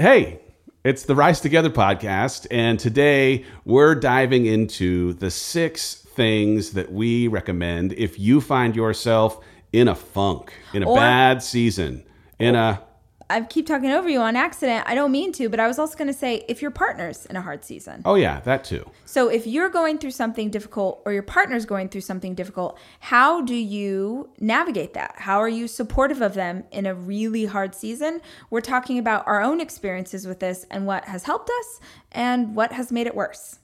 Hey, it's the Rise Together podcast, and today we're diving into the six things that we recommend if you find yourself in a funk, in a Or- bad season, in a I keep talking over you on accident. I don't mean to, but I was also going to say if your partner's in a hard season. oh yeah, that too. So if you're going through something difficult or your partner's going through something difficult, how do you navigate that? How are you supportive of them in a really hard season? We're talking about our own experiences with this and what has helped us and what has made it worse.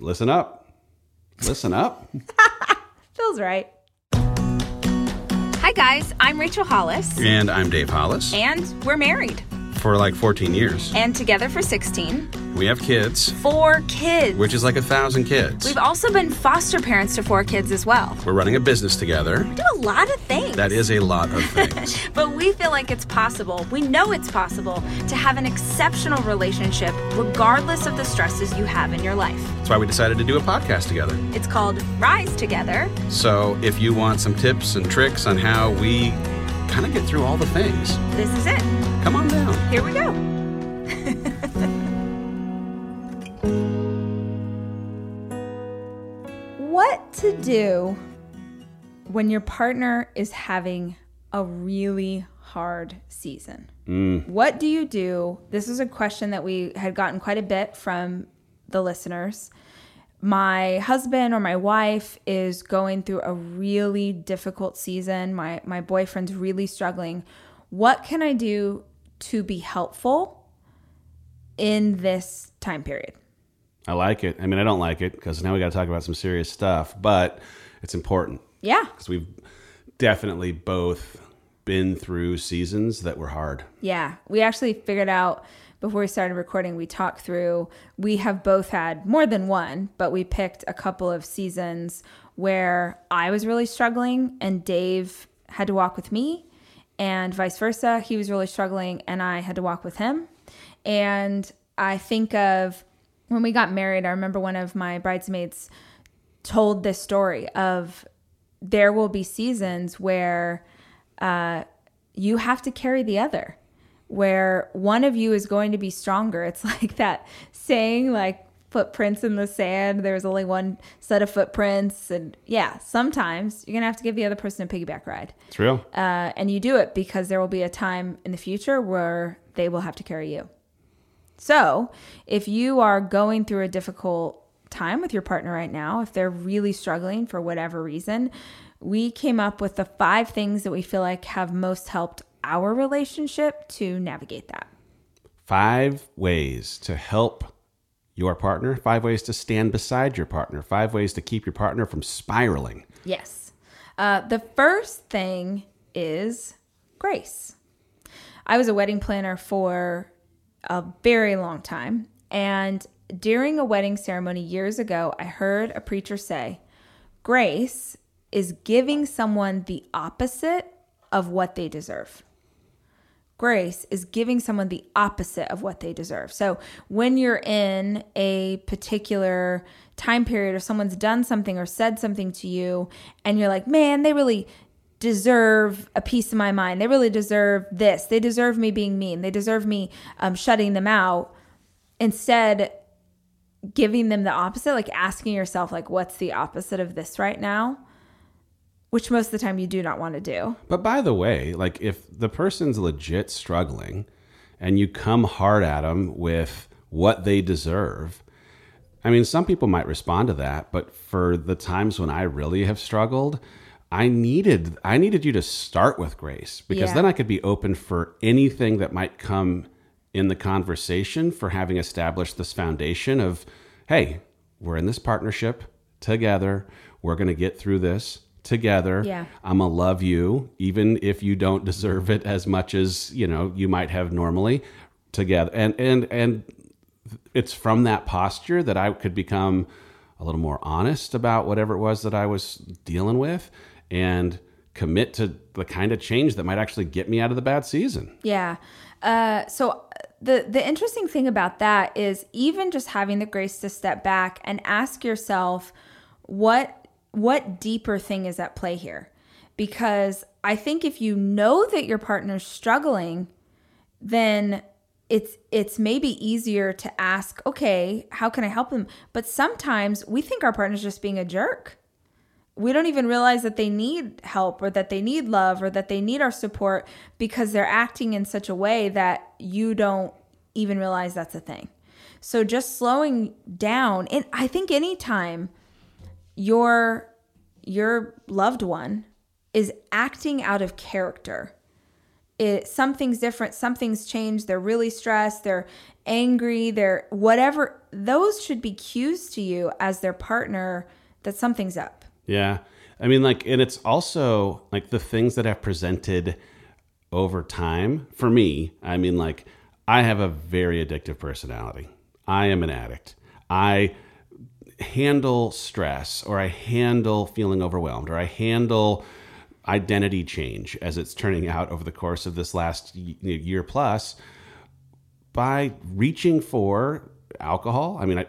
Listen up, listen up. Feels right. Hi, guys. I'm Rachel Hollis, and I'm Dave Hollis. and we're married For like 14 years, and together for 16. we have kids, Four kids. which is like a thousand kids. We've also been foster parents to four kids as well. We're running a business together. We do a lot of things. That is a lot of things. But we feel like it's possible, we know it's possible, to have an exceptional relationship regardless of the stresses you have in your life. That's why we decided to do a podcast together. It's called Rise Together. So if you want some tips and tricks on how we kind of get through all the things, This is it. come on down. Here we go. What to do when your partner is having a really hard season? Mm. What do you do? This is a question that we had gotten quite a bit from the listeners. My husband or my wife is going through a really difficult season. My my boyfriend's really struggling. What can I do to be helpful in this time period? I like it. I mean, I don't like it because now we got to talk about some serious stuff, but it's important Yeah. because we've definitely both been through seasons that were hard. Yeah, we actually figured out before we started recording, we talked through, we have both had more than one, but we picked a couple of seasons where I was really struggling and Dave had to walk with me, and vice versa. He was really struggling and I had to walk with him. And I think of when we got married, I remember one of my bridesmaids told this story of there will be seasons where uh, you have to carry the other, where one of you is going to be stronger. It's like that saying, like footprints in the sand. There's only one set of footprints, and yeah, sometimes you're gonna have to give the other person a piggyback ride, It's real. uh, and you do it because there will be a time in the future where they will have to carry you. So, if you are going through a difficult time with your partner right now, if they're really struggling for whatever reason, we came up with the five things that we feel like have most helped our relationship to navigate that. Five ways to help your partner, five ways to stand beside your partner, five ways to keep your partner from spiraling. Yes. Uh, the first thing is grace. I was a wedding planner for a very long time. And during a wedding ceremony years ago, I heard a preacher say, Grace is giving someone the opposite of what they deserve. Grace is giving someone the opposite of what they deserve. So when you're in a particular time period or someone's done something or said something to you and you're like, man, they really deserve a piece of my mind. They really deserve this. They deserve me being mean. They deserve me um, shutting them out. Instead, giving them the opposite, like asking yourself, like, what's the opposite of this right now? Which most of the time you do not want to do. But by the way, like if the person's legit struggling and you come hard at them with what they deserve, I mean, some people might respond to that, but for the times when I really have struggled, I needed I needed you to start with grace because Yeah. then I could be open for anything that might come in the conversation for having established this foundation of hey, we're in this partnership together. We're going to get through this together. Yeah. I'm going to love you even if you don't deserve it as much as, you know, you might have normally together. And and and it's from that posture that I could become a little more honest about whatever it was that I was dealing with and commit to the kind of change that might actually get me out of the bad season. Yeah. Uh, so the the interesting thing about that is even just having the grace to step back and ask yourself what what deeper thing is at play here because i think if you know that your partner's struggling then it's it's maybe easier to ask, okay, how can I help them? But sometimes we think our partner's just being a jerk. We don't even realize that they need help or that they need love or that they need our support because they're acting in such a way that you don't even realize that's a thing. So just slowing down, and I think anytime your your loved one is acting out of character, it something's different, something's changed, they're really stressed, they're angry, they're whatever, those should be cues to you as their partner that something's up. Yeah. I mean, like, and it's also like the things that have presented over time for me. I mean, like, I have a very addictive personality. I am an addict. I handle stress or I handle feeling overwhelmed or I handle identity change as it's turning out over the course of this last year plus by reaching for alcohol. I mean, I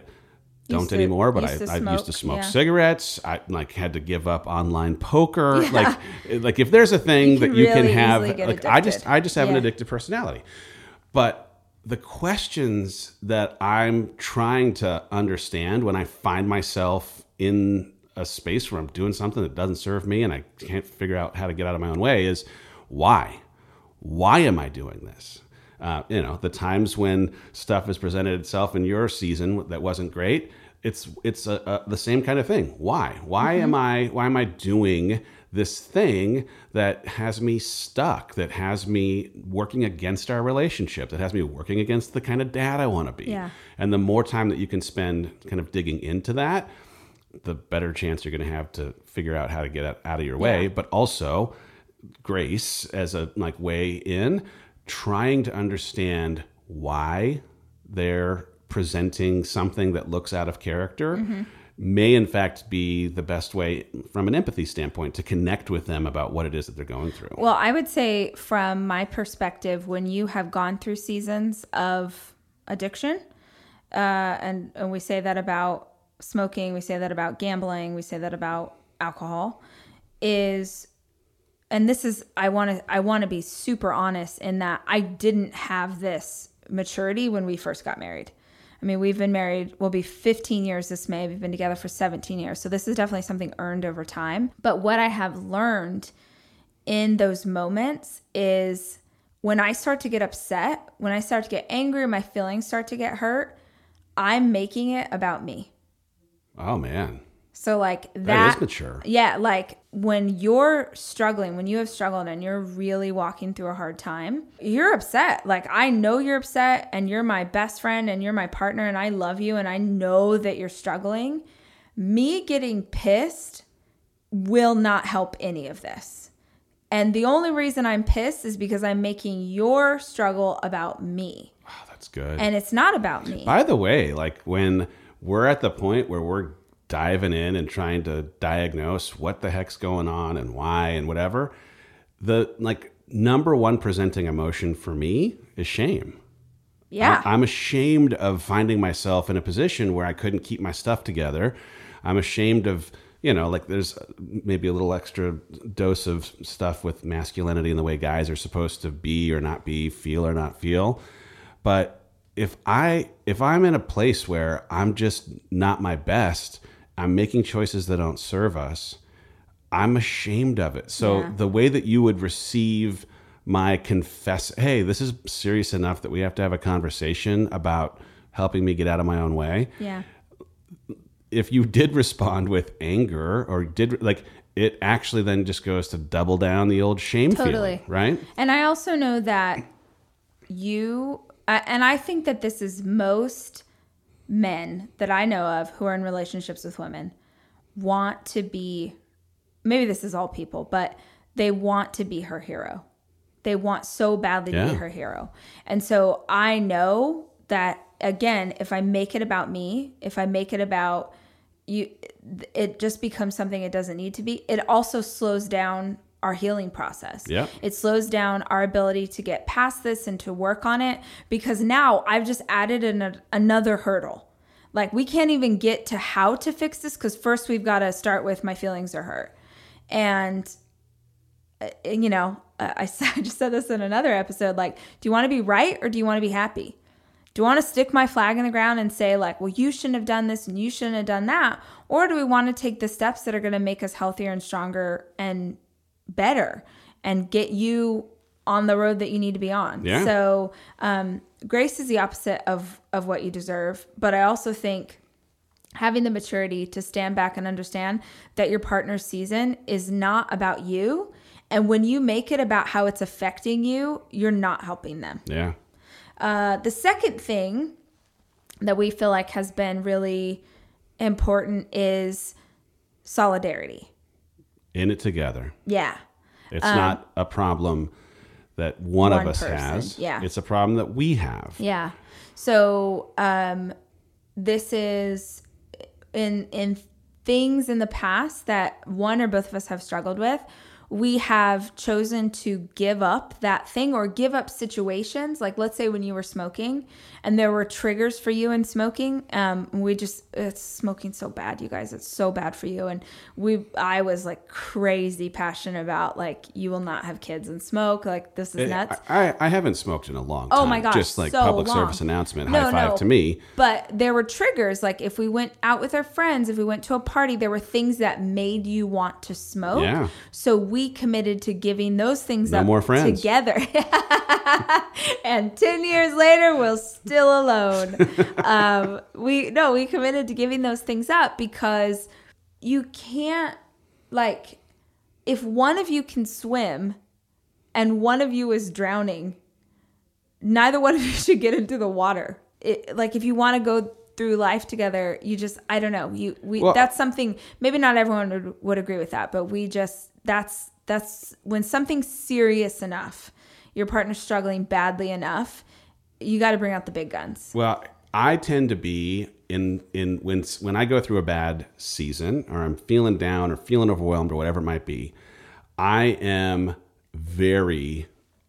don't to- anymore, but I, used to I used to smoke, yeah. cigarettes. I like had to give up online poker. Like, like if there's a thing You that you can have, like I just. I just have an Yeah. addictive personality. But the questions that I'm trying to understand when I find myself in a space where I'm doing something that doesn't serve me and I can't figure out how to get out of my own way is why? Why am I doing this? Uh, you know, the times when stuff has presented itself in your season that wasn't great, it's it's a, a, the same kind of thing. Why? Why mm-hmm. am I why am I doing this thing that has me stuck, that has me working against our relationship, that has me working against the kind of dad I want to be. Yeah. And the more time that you can spend kind of digging into that, the better chance you're going to have to figure out how to get out, of your way. Yeah. But also, grace as a like way in, trying to understand why they're presenting something that looks out of character. Mm-hmm. May in fact be the best way from an empathy standpoint to connect with them about what it is that they're going through. Well, I would say from my perspective, when you have gone through seasons of addiction, uh, and, and we say that about smoking, we say that about gambling, we say that about alcohol, is and this is I want to I want to be super honest in that I didn't have this maturity when we first got married. I mean, we've been married, we'll be 15 years this May. We've been together for 17 years. So this is definitely something earned over time. But what I have learned in those moments is when I start to get upset, when I start to get angry, my feelings start to get hurt, I'm making it about me. oh man, So like that, that is mature. yeah, like when you're struggling, when you have struggled and you're really walking through a hard time, you're upset. Like I know you're upset and you're my best friend and you're my partner and I love you and I know that you're struggling. Me getting pissed will not help any of this. And the only reason I'm pissed is because I'm making your struggle about me. Oh, that's good. And it's not about me. By the way, like when we're at the point where we're diving in and trying to diagnose what the heck's going on and why and whatever, the like number one presenting emotion for me is shame. Yeah. I, am ashamed of finding myself in a position where I couldn't keep my stuff together. I'm ashamed of, you know, like there's maybe a little extra dose of stuff with masculinity and the way guys are supposed to be or not be, feel or not feel. But if I if I'm in a place where I'm just not my best, I'm making choices that don't serve us, I'm ashamed of it. So Yeah. the way that you would receive my confess, hey, this is serious enough that we have to have a conversation about helping me get out of my own way. yeah. If you did respond with anger or did like it actually then just goes to double down the old shame Totally. feeling, right? And I also know that you, I- and I think that this is most men that I know of who are in relationships with women want to be, maybe this is all people, but they want to be her hero. They want so badly to be her hero. And so I know that, again, if I make it about me, if I make it about, you it just becomes something it doesn't need to be it also slows down our healing process Yeah. it slows down our ability to get past this and to work on it because now i've just added an, another hurdle like we can't even get to how to fix this because first we've got to start with my feelings are hurt and uh, you know I, I just said this in another episode like do you want to be right or do you want to be happy Do you want to stick my flag in the ground and say, like, well, you shouldn't have done this and you shouldn't have done that? Or do we want to take the steps that are going to make us healthier and stronger and better and get you on the road that you need to be on? Yeah. So, um, grace is the opposite of, of what you deserve. But I also think having the maturity to stand back and understand that your partner's season is not about you. And when you make it about how it's affecting you, you're not helping them. Yeah. Uh, the second thing that we feel like has been really important is solidarity. In it together. Yeah. It's not a problem that one, one of us person, has. yeah. It's a problem that we have. Yeah. So um, this is in in things in the past that one or both of us have struggled with. We have chosen to give up that thing or give up situations. Like let's say when you were smoking and there were triggers for you in smoking. Um, we just it's smoking so bad, you guys. It's so bad for you. And we I was like crazy passionate about like you will not have kids and smoke. Like this is nuts. I, I haven't smoked in a long time. Oh my gosh, Just like so public long. service announcement, No, high five no. to me. But there were triggers. Like if we went out with our friends, if we went to a party, there were things that made you want to smoke. Yeah. So we committed to giving those things No up more friends. together. and 10 years later, we're still alone. um, we, no, we committed to giving those things up because you can't, like, if one of you can swim and one of you is drowning, neither one of you should get into the water. It, like if you want to go through life together, you just I don't know. You we Well- that's something maybe not everyone would, would agree with that, but we just that's that's when something's serious enough, your partner's struggling badly enough, you got to bring out the big guns. Well, I tend to be in in when when I go through a bad season or I'm feeling down or feeling overwhelmed or whatever it might be, I am very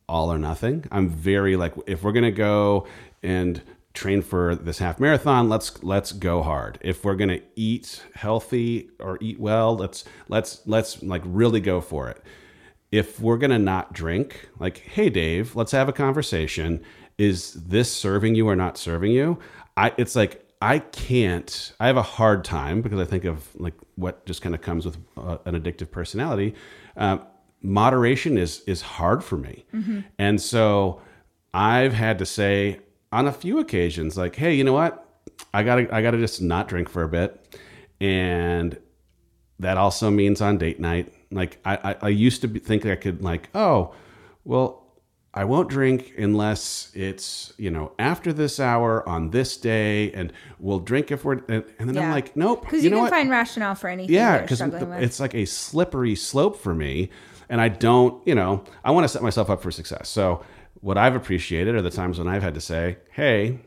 all or nothing. I'm very like if we're gonna go and train for this half marathon, let's let's go hard. If we're gonna eat healthy or eat well, let's let's let's like really go for it if we're to not drink, like, hey, Dave, let's have a conversation. Is this serving you or not serving you? I, it's like, I can't, I have a hard time because I think of like what just kind of comes with uh, an addictive personality. Um, moderation is, is hard for me. And so I've had to say on a few occasions, like, hey, you know what? I gotta, I gotta just not drink for a bit. And that also means on date night. Like I, I, I used to be, think I could like, oh, well, I won't drink unless it's you know after this hour on this day, and we'll drink if we're. And, and then I'm like, nope, Because you, know can what? find rationale for anything yeah, because struggling it's like a slippery slope for me, and I don't, you know, I want to set myself up for success. So what I've appreciated are the times when I've had to say, hey.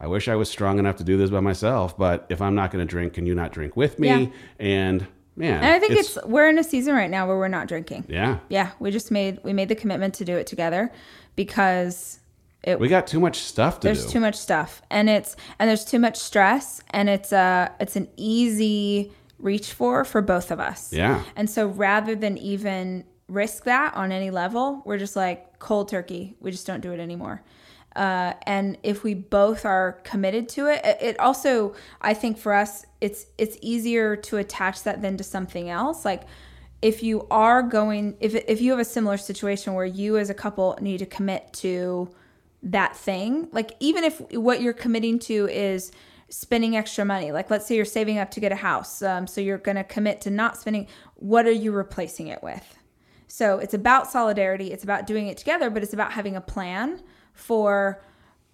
I wish I was strong enough to do this by myself, but if I'm not going to drink, can you not drink with me? Yeah. And man, and I think it's, we're in a season right now where we're not drinking. yeah. Yeah, we just made we made the commitment to do it together because it We got too much stuff to there's do. too much stuff and it's and there's too much stress and it's a it's an easy reach for for both of us. Yeah. And so rather than even risk that on any level, we're just like cold turkey. We just don't do it anymore. Uh, and if we both are committed to it, it- also I think for us it's it's easier to attach that than to something else. Like if you are going if if you have a similar situation where you as a couple need to commit to that thing, like even if what you're committing to is spending extra money, like let's say you're saving up to get a house, um, so you're going to commit to not spending. What are you replacing it with? So it's about solidarity. It's about doing it together, but it's about having a plan for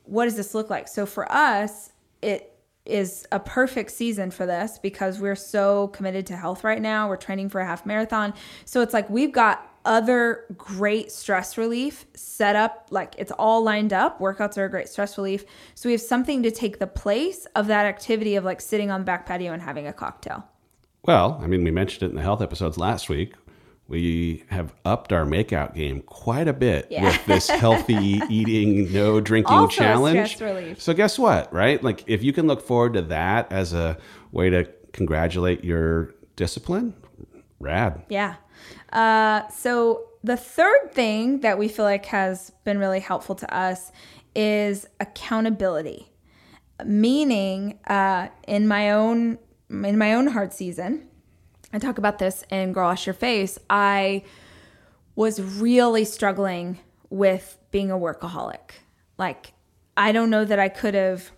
what does this look like. So for us, it is a perfect season for this because we're so committed to health right now. We're training for a half marathon. So it's like we've got other great stress relief set up like it's all lined up workouts are a great stress relief so we have something to take the place of that activity of like sitting on the back patio and having a cocktail Well, I mean, we mentioned it in the health episodes last week. We have upped our makeout game quite a bit Yeah. with this healthy eating, no drinking Also challenge. stress relief. So guess what, right? Like if you can look forward to that as a way to congratulate your discipline, rad. Yeah. Uh, so the third thing that we feel like has been really helpful to us is accountability, meaning uh, in my own in my own hard season. I talk about this in Girl Wash Your Face. I was really struggling with being a workaholic. Like, I don't know that I could have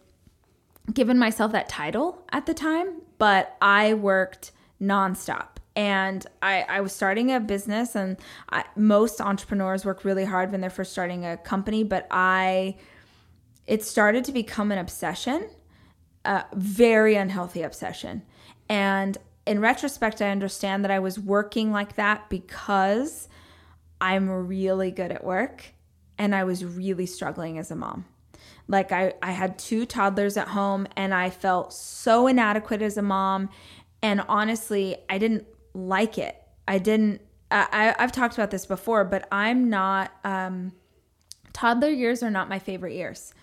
given myself that title at the time, but I worked nonstop. And I, I was starting a business, and I, most entrepreneurs work really hard when they're first starting a company, but I, it started to become an obsession, a very unhealthy obsession. And in retrospect, I understand that I was working like that because I'm really good at work and I was really struggling as a mom. Like I, I had two toddlers at home and I felt so inadequate as a mom. And honestly, I didn't like it. I didn't, I, I've talked about this before, but I'm not, um, toddler years are not my favorite years.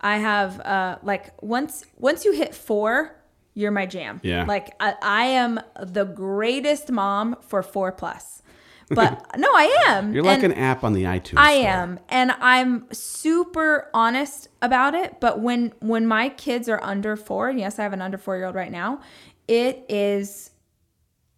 I have, uh, like once, once you hit four, you're my jam. Yeah. Like I, I am the greatest mom for four plus. But no, I am. You're like And- an app on the iTunes. I store. am, and I'm super honest about it. But when when my kids are under four, and yes, I have an under four year old right now, it is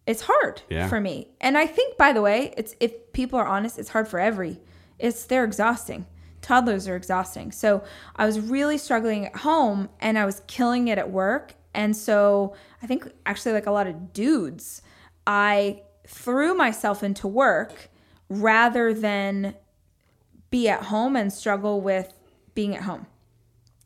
it's hard Yeah. for me. And I think, by the way, it's if people are honest, it's hard for every. It's they're exhausting. Toddlers are exhausting. So I was really struggling at home, and I was killing it at work. And so I think actually, like a lot of dudes, I threw myself into work rather than be at home and struggle with being at home.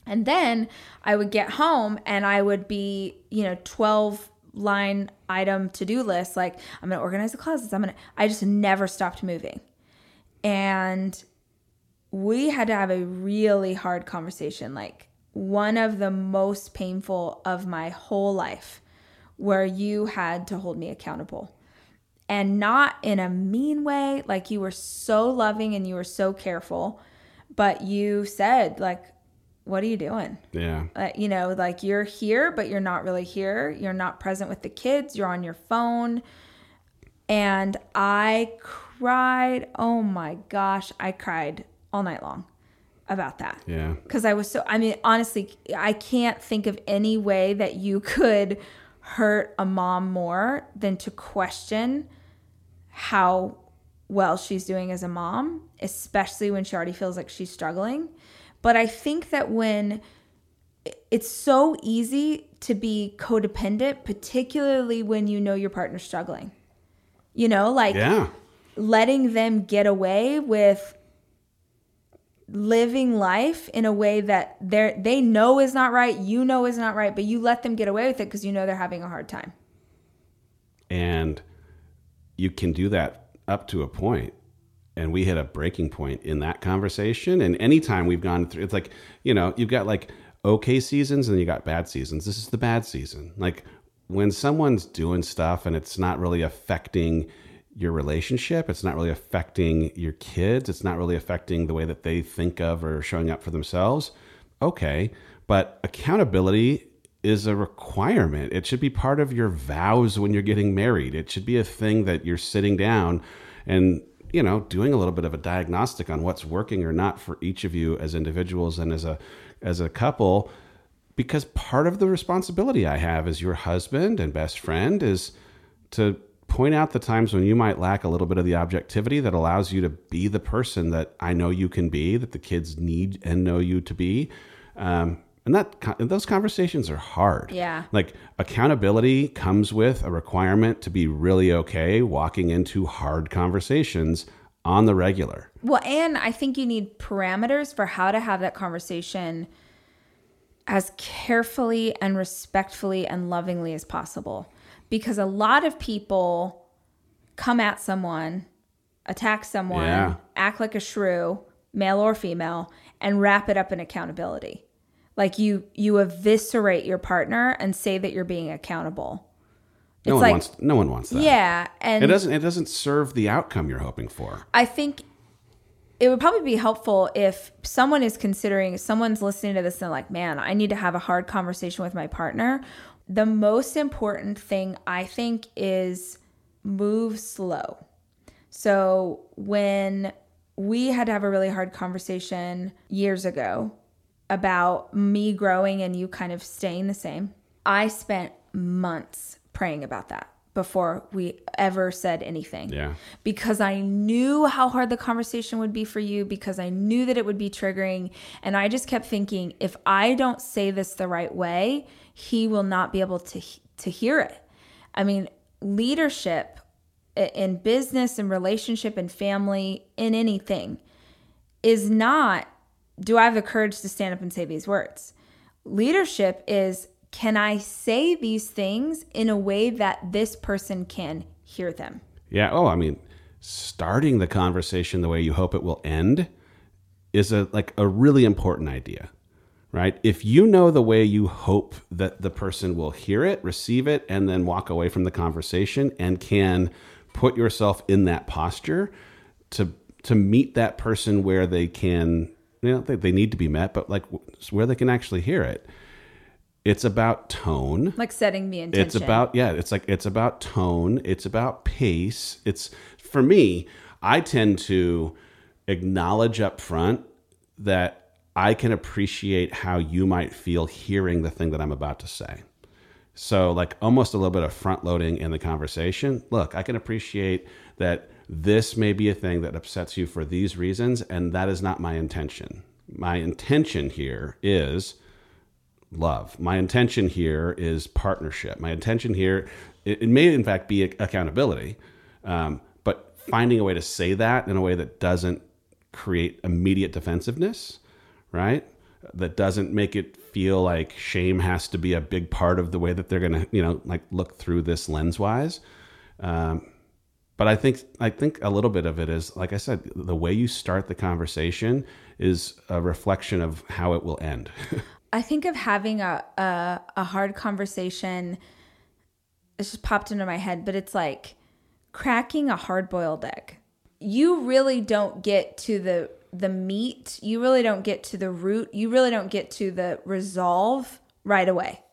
And then I would get home and I would be, you know, 12 line item to do list like I'm going to organize the closets. I'm going to I just never stopped moving. And we had to have a really hard conversation like one of the most painful of my whole life where you had to hold me accountable. And not in a mean way like you were so loving and you were so careful but you said like what are you doing? Yeah. uh, you know like you're here but you're not really here. You're not present with the kids. You're on your phone. And i cried oh my gosh i cried all night long about that Yeah. because I was so, I mean, honestly, I can't think of any way that you could hurt a mom more than to question how well she's doing as a mom, especially when she already feels like she's struggling. But I think that when it's so easy to be codependent, particularly when you know your partner's struggling. You know, like Yeah. letting them get away with living life in a way that they they know is not right, you know is not right, but you let them get away with it because you know they're having a hard time. And you can do that up to a point. And we hit a breaking point in that conversation. And anytime we've gone through, it's like, you know, you've got like okay seasons and you got bad seasons. This is the bad season. Like when someone's doing stuff and it's not really affecting your relationship, it's not really affecting your kids, it's not really affecting the way that they think of or showing up for themselves. Okay. But accountability is a requirement. It should be part of your vows when you're getting married. It should be a thing that you're sitting down and, you know, doing a little bit of a diagnostic on what's working or not for each of you as individuals and as a as a couple because part of the responsibility I have as your husband and best friend is to point out the times when you might lack a little bit of the objectivity that allows you to be the person that I know you can be, that the kids need and know you to be. Um, and that and those conversations are hard. Yeah. Like accountability comes with a requirement to be really okay walking into hard conversations on the regular. Well, and I think you need parameters for how to have that conversation as carefully and respectfully and lovingly as possible. Because a lot of people come at someone, attack someone, Yeah. act like a shrew, male or female, and wrap it up in accountability. Like you you eviscerate your partner and say that you're being accountable. No It's one like wants no one wants that. yeah, and It doesn't it doesn't serve the outcome you're hoping for. I think it would probably be helpful if someone is considering, someone's listening to this and like, man, I need to have a hard conversation with my partner. The most important thing I think is move slow. So when we had to have a really hard conversation years ago about me growing and you kind of staying the same. I spent months praying about that before we ever said anything. Yeah. Because I knew how hard the conversation would be for you, because I knew that it would be triggering. And I just kept thinking, if I don't say this the right way, he will not be able to, to hear it. I mean, leadership in business and relationship and family, in anything, is not do I have the courage to stand up and say these words? Leadership is can I say these things in a way that this person can hear them? Yeah. Oh, I mean, starting the conversation the way you hope it will end is a like a really important idea. Right? If you know the way you hope that the person will hear it, receive it, and then walk away from the conversation and can put yourself in that posture to to meet that person where they can you know they, they need to be met, but like where they can actually hear it it's about tone like setting the intention it's about yeah it's like it's about tone it's about pace it's for me i tend to acknowledge up front that i can appreciate how you might feel hearing the thing that i'm about to say so like almost a little bit of front loading in the conversation look i can appreciate that this may be a thing that upsets you for these reasons and that is not my intention my intention here is love. My intention here is partnership. My intention here, it, it may in fact be accountability, um, but finding a way to say that in a way that doesn't create immediate defensiveness, right? That doesn't make it feel like shame has to be a big part of the way that they're going to, you know, like look through this lens wise. Um, but I think I think a little bit of it is, like I said, the way you start the conversation is a reflection of how it will end. I think of having a, a, a hard conversation. It just popped into my head, but it's like cracking a hard boiled egg. You really don't get to the the meat. You really don't get to the root. You really don't get to the resolve right away.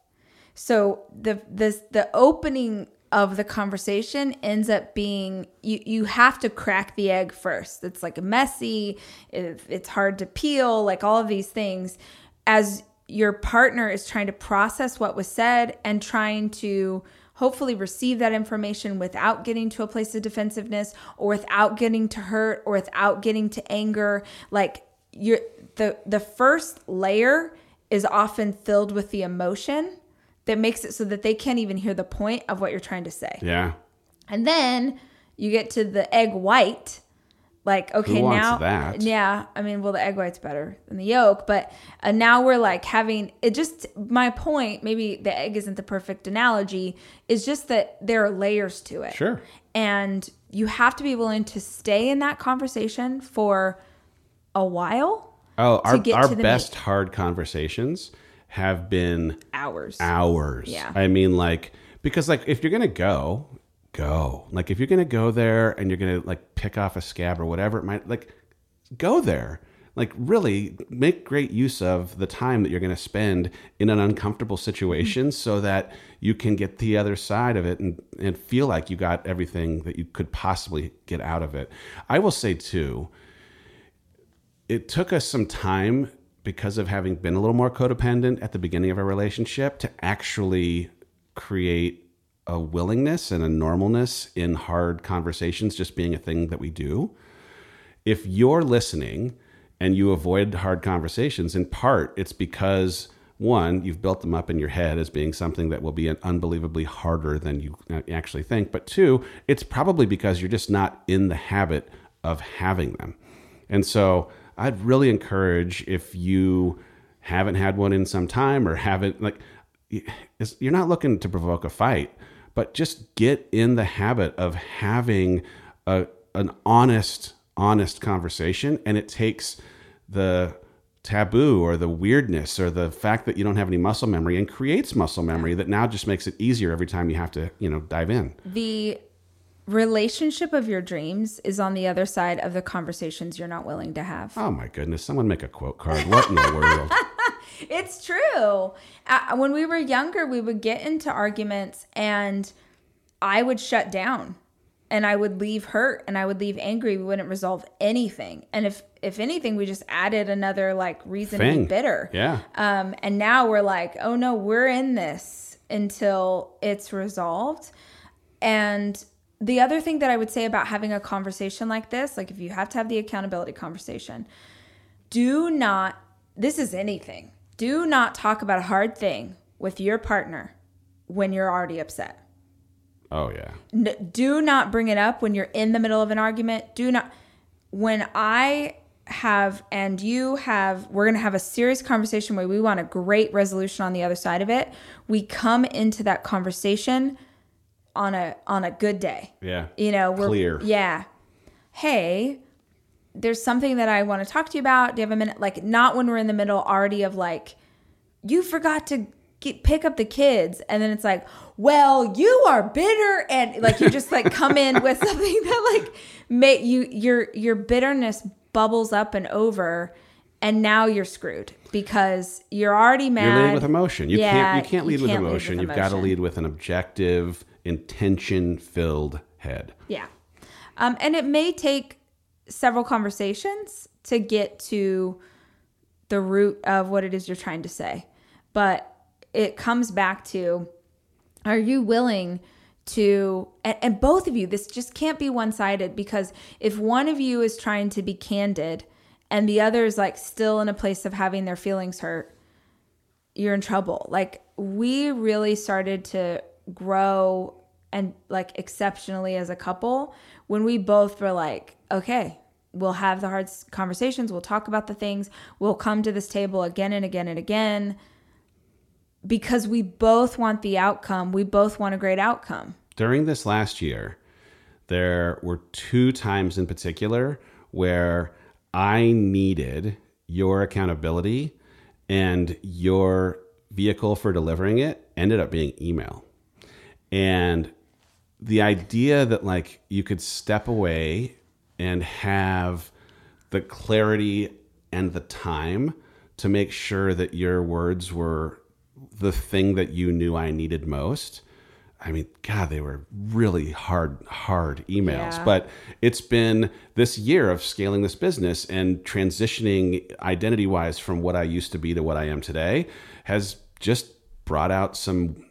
So the the the opening of the conversation ends up being you you have to crack the egg first. It's like messy, it, it's hard to peel, like all of these things as your partner is trying to process what was said and trying to hopefully receive that information without getting to a place of defensiveness or without getting to hurt or without getting to anger. Like you're the the first layer is often filled with the emotion that makes it so that they can't even hear the point of what you're trying to say. Yeah. And then you get to the egg white like okay now that? yeah i mean well the egg white's better than the yolk but uh, now we're like having it just my point maybe the egg isn't the perfect analogy is just that there are layers to it. Sure. And you have to be willing to stay in that conversation for a while oh our, our best meat. hard conversations have been hours. hours. Yeah. I mean like because like if you're gonna go go. Like if you're gonna go there and you're gonna like pick off a scab or whatever it might like go there. Like really make great use of the time that you're gonna spend in an uncomfortable situation mm-hmm. so that you can get the other side of it and, and feel like you got everything that you could possibly get out of it. I will say too, it took us some time because of having been a little more codependent at the beginning of our relationship to actually create a willingness and a normalness in hard conversations just being a thing that we do. If you're listening and you avoid hard conversations, in part, it's because one, you've built them up in your head as being something that will be unbelievably harder than uh, you actually think. But two, it's probably because you're just not in the habit of having them. And so I'd really encourage if you haven't had one in some time or haven't, like, you're not looking to provoke a fight but just get in the habit of having a, an honest, honest conversation. And it takes the taboo or the weirdness or the fact that you don't have any muscle memory and creates muscle memory that now just makes it easier every time you have to, you know, dive in. The relationship of your dreams is on the other side of the conversations you're not willing to have. Oh my goodness. Someone make a quote card. What in the world? it's true. Uh, when we were younger, we would get into arguments and I would shut down. and I would leave hurt and I would leave angry. We wouldn't resolve anything. And if if anything, we just added another like reason to be bitter. Yeah. Um, and now we're like, oh no, we're in this until it's resolved. And the other thing that I would say about having a conversation like this, like if you have to have the accountability conversation, do not, this is anything, do not talk about a hard thing with your partner when you're already upset. Oh yeah. N- do not bring it up when you're in the middle of an argument. Do not. When I have and you have, we're going to have a serious conversation where we want a great resolution on the other side of it. We come into that conversation on a on a good day. Yeah. You know, we're Clear. Yeah. Hey, there's something that I want to talk to you about. Do you have a minute? Like, not when we're in the middle already of like, you forgot to get, pick up the kids, and then it's like, well, you are bitter, and like you just like come in with something that like may you your your bitterness bubbles up and over, and now you're screwed because you're already mad. You're leading with emotion. You Yeah, can't you can't lead with can't lead emotion. with You've got to lead with an objective, intention filled head. Yeah. Um, and it may take several conversations to get to the root of what it is you're trying to say. But it comes back to are you willing to, and, and both of you, this just can't be one sided because if one of you is trying to be candid and the other is like still in a place of having their feelings hurt, you're in trouble. Like we really started to grow and like exceptionally as a couple when we both were like, okay, we'll have the hard conversations, we'll talk about the things, we'll come to this table again and again and again because we both want the outcome. We both want a great outcome. During this last year, there were two times in particular where I needed your accountability and your vehicle for delivering it ended up being email. And the idea that like you could step away and have the clarity and the time to make sure that your words were the thing that you knew I needed most. I mean, God, they were really hard, hard emails. Yeah. But it's been this year of scaling this business and transitioning identity wise from what I used to be to what I am today has just brought out some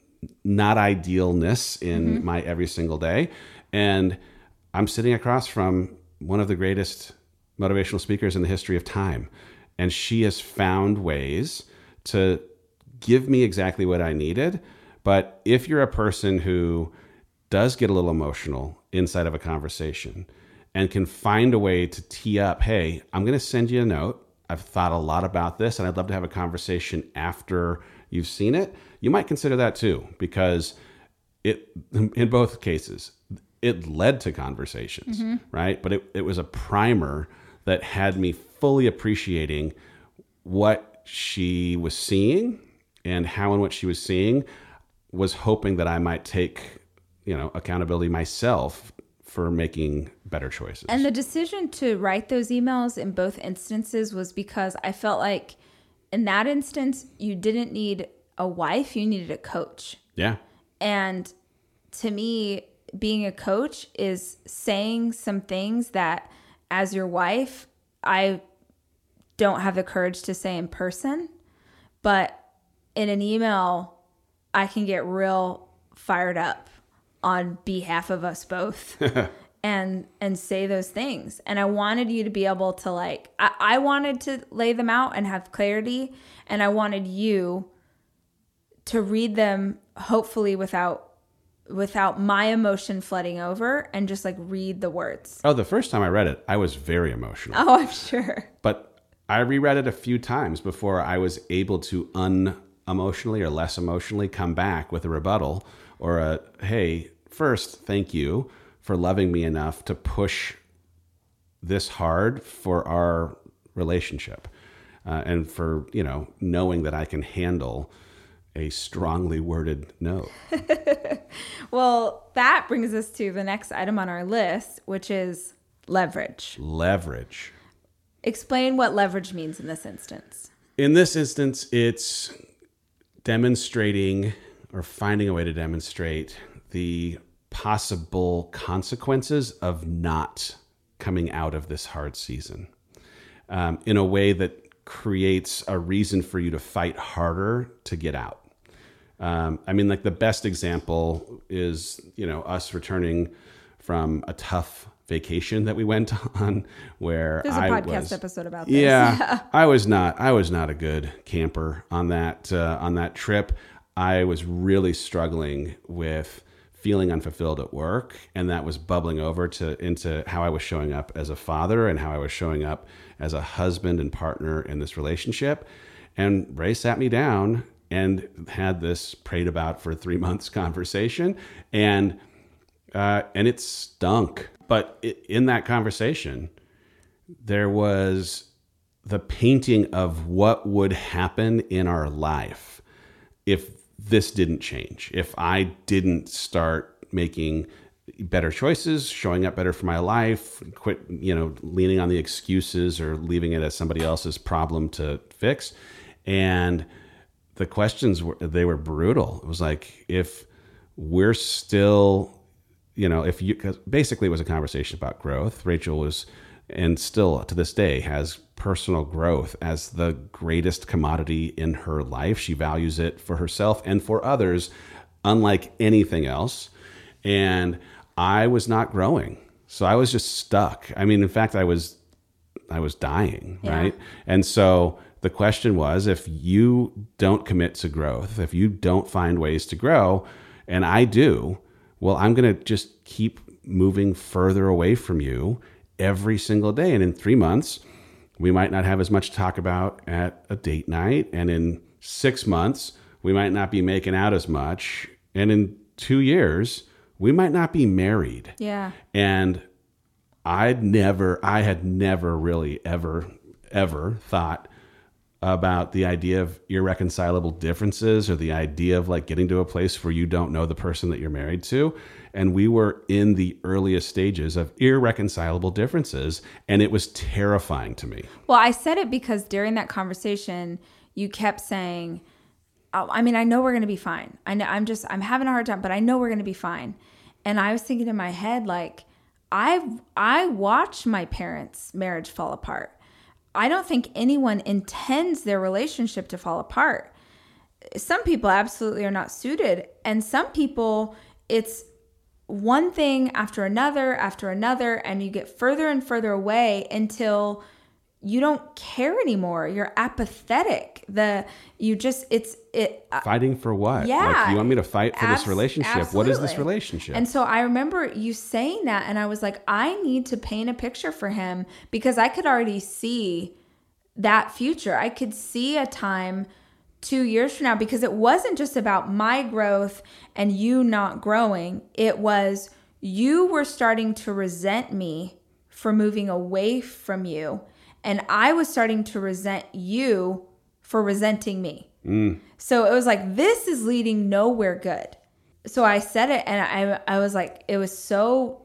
not idealness in mm-hmm. my every single day. And I'm sitting across from one of the greatest motivational speakers in the history of time. And she has found ways to give me exactly what I needed. But if you're a person who does get a little emotional inside of a conversation and can find a way to tee up, hey, I'm going to send you a note. I've thought a lot about this and I'd love to have a conversation after you've seen it. You might consider that too, because it, in both cases, it led to conversations, right? But it, it was a primer that had me fully appreciating what she was seeing and how and what she was seeing was hoping that I might take, you know, accountability myself for making better choices. And the decision to write those emails in both instances was because I felt like in that instance, you didn't need a wife, you needed a coach. yeah. And to me, being a coach is saying some things that, as your wife, I don't have the courage to say in person. But in an email, I can get real fired up on behalf of us both. and and say those things and i wanted you to be able to like I, I wanted to lay them out and have clarity and i wanted you to read them hopefully without without my emotion flooding over and just like read the words Oh, the first time I read it, I was very emotional. oh i'm sure But I reread it a few times before I was able to unemotionally or less emotionally come back with a rebuttal or a, hey, first, thank you for loving me enough to push this hard for our relationship uh, and for, you know, knowing that I can handle a strongly worded no. well that brings us to the next item on our list which is leverage Leverage. explain what leverage means in this instance In this instance, it's demonstrating or finding a way to demonstrate the possible consequences of not coming out of this hard season um, in a way that creates a reason for you to fight harder to get out. Um, I mean, like the best example is, you know, us returning from a tough vacation that we went on where There's a I podcast was, episode about this. yeah, I was not. I was not a good camper on that uh, on that trip. I was really struggling with feeling unfulfilled at work, and that was bubbling over to into how I was showing up as a father and how I was showing up as a husband and partner in this relationship. And Ray sat me down and had this prayed about for three months conversation, and uh, and it stunk. But i in that conversation, there was the painting of what would happen in our life if this didn't change, if I didn't start making better choices, showing up better for my life, quit, you know, leaning on the excuses or leaving it as somebody else's problem to fix. And the questions were they were brutal. It was like if we're still you know, if you cause basically it was a conversation about growth. Rachel was, and still to this day has personal growth as the greatest commodity in her life. She values it for herself and for others, unlike anything else. And I was not growing, so I was just stuck. I mean, in fact, I was, I was dying, Yeah. right? And so the question was, if you don't commit to growth, if you don't find ways to grow, and I do well, I'm going to just keep moving further away from you every single day. And in three months, we might not have as much to talk about at a date night. And in six months, we might not be making out as much. And in two years, we might not be married. Yeah. And I'd never, I had never really ever, ever thought about the idea of irreconcilable differences or the idea of like getting to a place where you don't know the person that you're married to. And we were in the earliest stages of irreconcilable differences. And it was terrifying to me. Well, I said it because during that conversation, you kept saying, oh, I mean, I know we're going to be fine. I know I'm just, I'm having a hard time, but I know we're going to be fine. And I was thinking in my head, like, I, I watched my parents' marriage fall apart. I don't think anyone intends their relationship to fall apart. Some people absolutely are not suited, and some people, it's one thing after another after another, and you get further and further away until you don't care anymore. You're apathetic. The you just it's it uh, Fighting for what? yeah. Like, you want me to fight for this Abs- relationship? What is this relationship? And so I remember you saying that, and I was like, I need to paint a picture for him because I could already see that future. I could see a time two years from now because it wasn't just about my growth and you not growing, it was you were starting to resent me for moving away from you, and I was starting to resent you for resenting me. So it was like, this is leading nowhere good. So I said it and I, I was like, it was so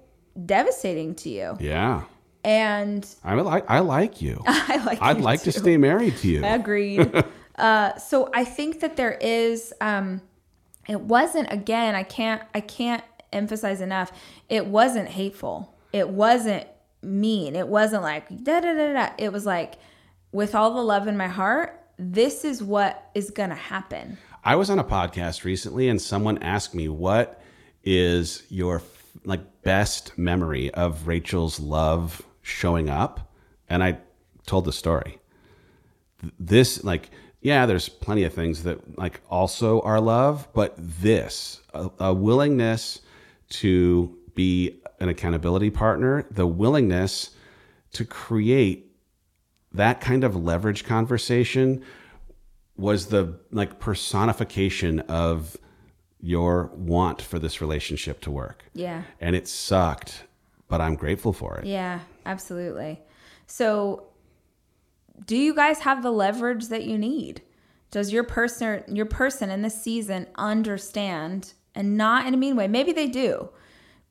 devastating to you. yeah. And I like I like you. I like I'd like to stay married to you. Agreed. uh, so I think that there is, um, it wasn't, again, I can't, I can't emphasize enough. It wasn't hateful. It wasn't mean. It wasn't like da da da da. It was like, with all the love in my heart, this is what is going to happen. I was on a podcast recently and someone asked me what is your like best memory of Rachel's love showing up and I told the story. This like yeah, there's plenty of things that like also are love, but this a, a willingness to be an accountability partner, the willingness to create that kind of leverage conversation was the like personification of your want for this relationship to work. Yeah. And it sucked, but I'm grateful for it. Yeah, absolutely. So, do you guys have the leverage that you need? Does your person your person in this season understand and not in a mean way? Maybe they do.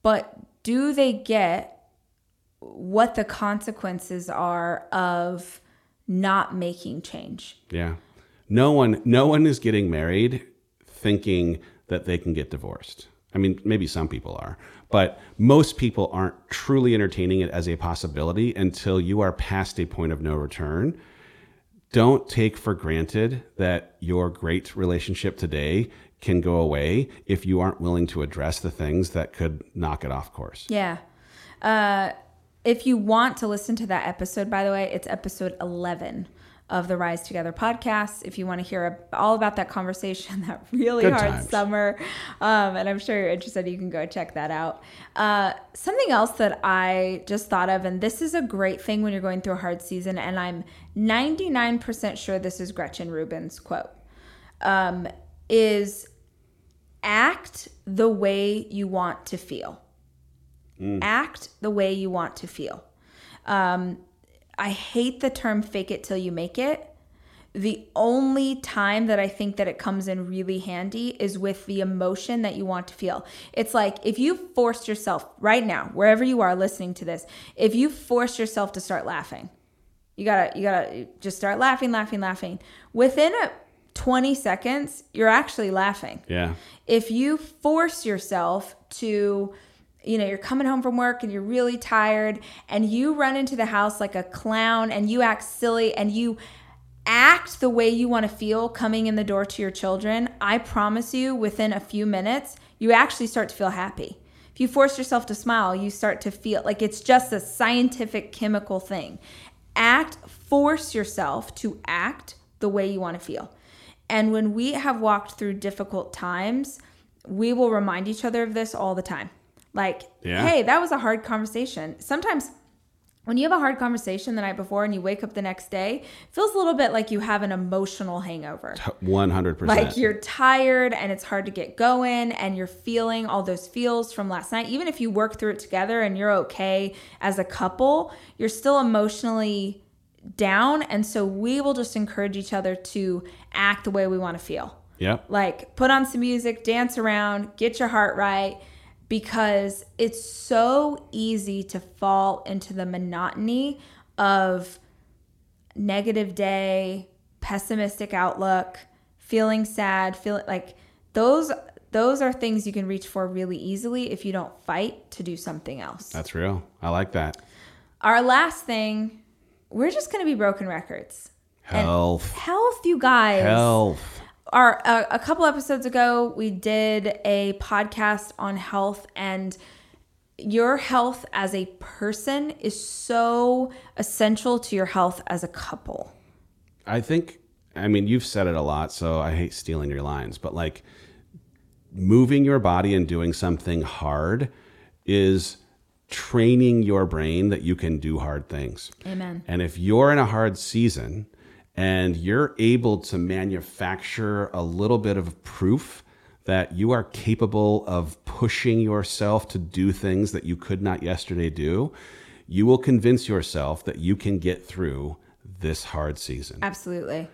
But do they get what the consequences are of not making change? Yeah. No one no one is getting married thinking that they can get divorced. I mean, maybe some people are, but most people aren't truly entertaining it as a possibility until you are past a point of no return. Don't take for granted that your great relationship today can go away if you aren't willing to address the things that could knock it off course. Yeah. Uh, if you want to listen to that episode, by the way, it's episode 11 of the Rise Together podcast. If you want to hear all about that conversation, that really Good hard times. summer, um, and I'm sure you're interested, you can go check that out. Uh, something else that I just thought of, and this is a great thing when you're going through a hard season, and I'm 99% sure this is Gretchen Rubin's quote, um, is act the way you want to feel. Act the way you want to feel. Um, I hate the term fake it till you make it. The only time that I think that it comes in really handy is with the emotion that you want to feel. It's like if you forced yourself right now, wherever you are listening to this, if you force yourself to start laughing, you gotta you gotta just start laughing, laughing, laughing. Within a 20 seconds, you're actually laughing. Yeah. if you force yourself to you know you're coming home from work and you're really tired and you run into the house like a clown and you act silly and you act the way you want to feel coming in the door to your children i promise you within a few minutes you actually start to feel happy. If you force yourself to smile you start to feel like it's just a scientific chemical thing. Act force yourself to act the way you want to feel and when we have walked through difficult times, we will remind each other of this all the time. Like, Yeah. hey, that was a hard conversation. Sometimes when you have a hard conversation the night before and you wake up the next day, it feels a little bit like you have an emotional hangover. 100%. Like you're tired and it's hard to get going and you're feeling all those feels from last night. Even if you work through it together and you're okay as a couple, you're still emotionally down. And so we will just encourage each other to act the way we want to feel. Yeah. Like put on some music, dance around, get your heart right because it's so easy to fall into the monotony of negative day, pessimistic outlook, feeling sad, feeling like those those are things you can reach for really easily if you don't fight to do something else. That's real. I like that. Our last thing, we're just going to be broken records. And Health. health, you guys Health. our a, a couple episodes ago we did a podcast on health and your health as a person is so essential to your health as a couple I think, I mean, you've said it a lot, so I hate stealing your lines, but like moving your body and doing something hard is training your brain that you can do hard things. amen And if you're in a hard season and you're able to manufacture a little bit of proof that you are capable of pushing yourself to do things that you could not yesterday do, you will convince yourself that you can get through this hard season. absolutely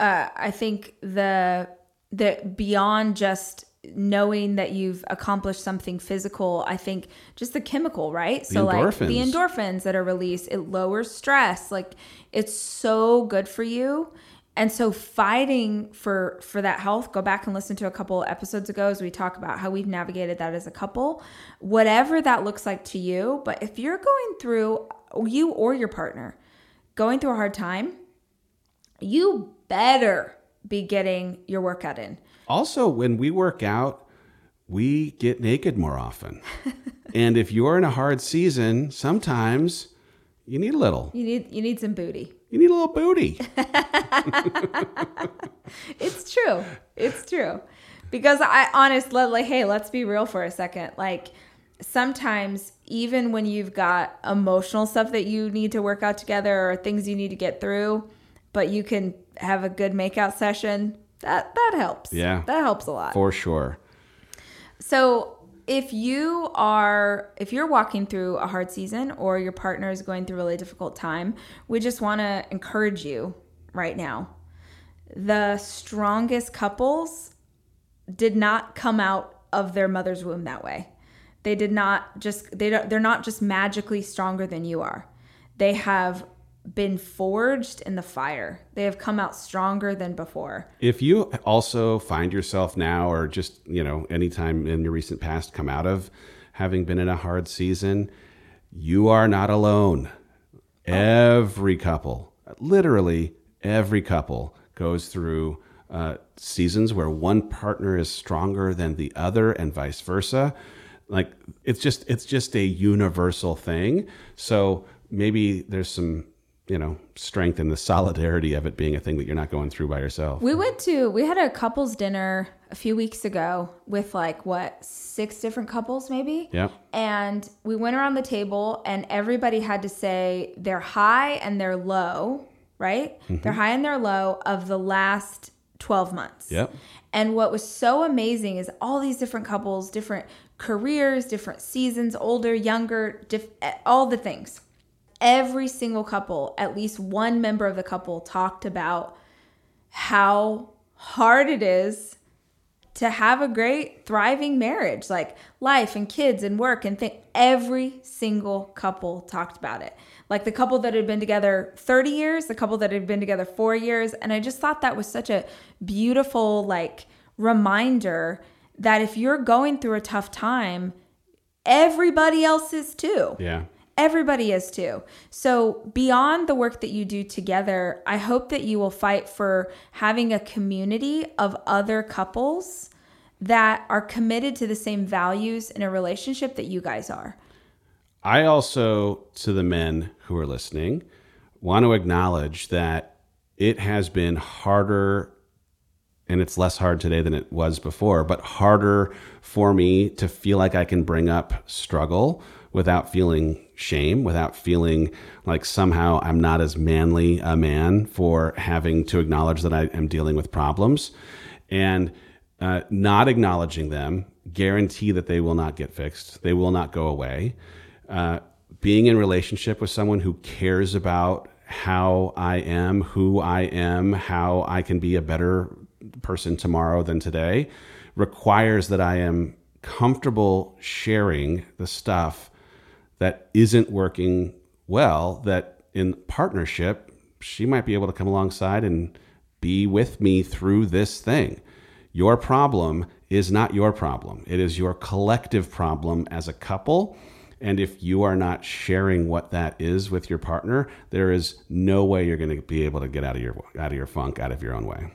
uh, i think the the beyond just knowing that you've accomplished something physical i think just the chemical right? So like the endorphins. endorphins that are released it lowers stress. Like it's so good for you. And so fighting for for that health go back and listen to a couple episodes ago as we talk about how we've navigated that as a couple. Whatever that looks like to you but if you're going through you or your partner going through a hard time you better be getting your workout in Also, when we work out, we get naked more often. and if you're in a hard season, sometimes you need a little. you need you need some booty You need a little booty. It's true. It's true. Because I honest like hey, let's be real for a second. Like sometimes even when you've got emotional stuff that you need to work out together or things you need to get through, but you can have a good makeout session, that that helps. Yeah. That helps a lot. For sure. So if you are if you're walking through a hard season or your partner is going through a really difficult time, we just want to encourage you right now. The strongest couples did not come out of their mother's womb that way. They did not just they don't, they're not just magically stronger than you are. They have been forged in the fire. They have come out stronger than before. If you also find yourself now, or just, you know, anytime in your recent past come out of having been in a hard season, you are not alone. Every couple, literally every couple, goes through uh, seasons where one partner is stronger than the other, and vice versa. Like it's just it's just a universal thing. So maybe there's some you know strength and the solidarity of it being a thing that you're not going through by yourself. We went to we had a couples dinner a few weeks ago with like what six different couples maybe. Yeah. And we went around the table and everybody had to say their high and their low, right? Mm-hmm. Their high and their low of the last 12 months. Yep. And what was so amazing is all these different couples, different careers, different seasons, older, younger, diff- all the things. Every single couple, at least one member of the couple talked about how hard it is to have a great thriving marriage like life and kids and work and think every single couple talked about it like the couple that had been together 30 years the couple that had been together 4 years and i just thought that was such a beautiful like reminder that if you're going through a tough time everybody else is too Yeah. Everybody is too. So, beyond the work that you do together, I hope that you will fight for having a community of other couples that are committed to the same values in a relationship that you guys are. I also, to the men who are listening, want to acknowledge that it has been harder, and it's less hard today than it was before, but harder for me to feel like I can bring up struggle without feeling shame, without feeling like somehow I'm not as manly a man for having to acknowledge that I am dealing with problems. And uh, not acknowledging them guarantee that they will not get fixed. They will not go away. Uh, being in relationship with someone who cares about how I am, who I am, how I can be a better person tomorrow than today requires that I am comfortable sharing the stuff that isn't working well that in partnership she might be able to come alongside and be with me through this thing. Your problem is not your problem. It is your collective problem as a couple. And if you are not sharing what that is with your partner there is no way you're going to be able to get out of your out of your funk out of your own way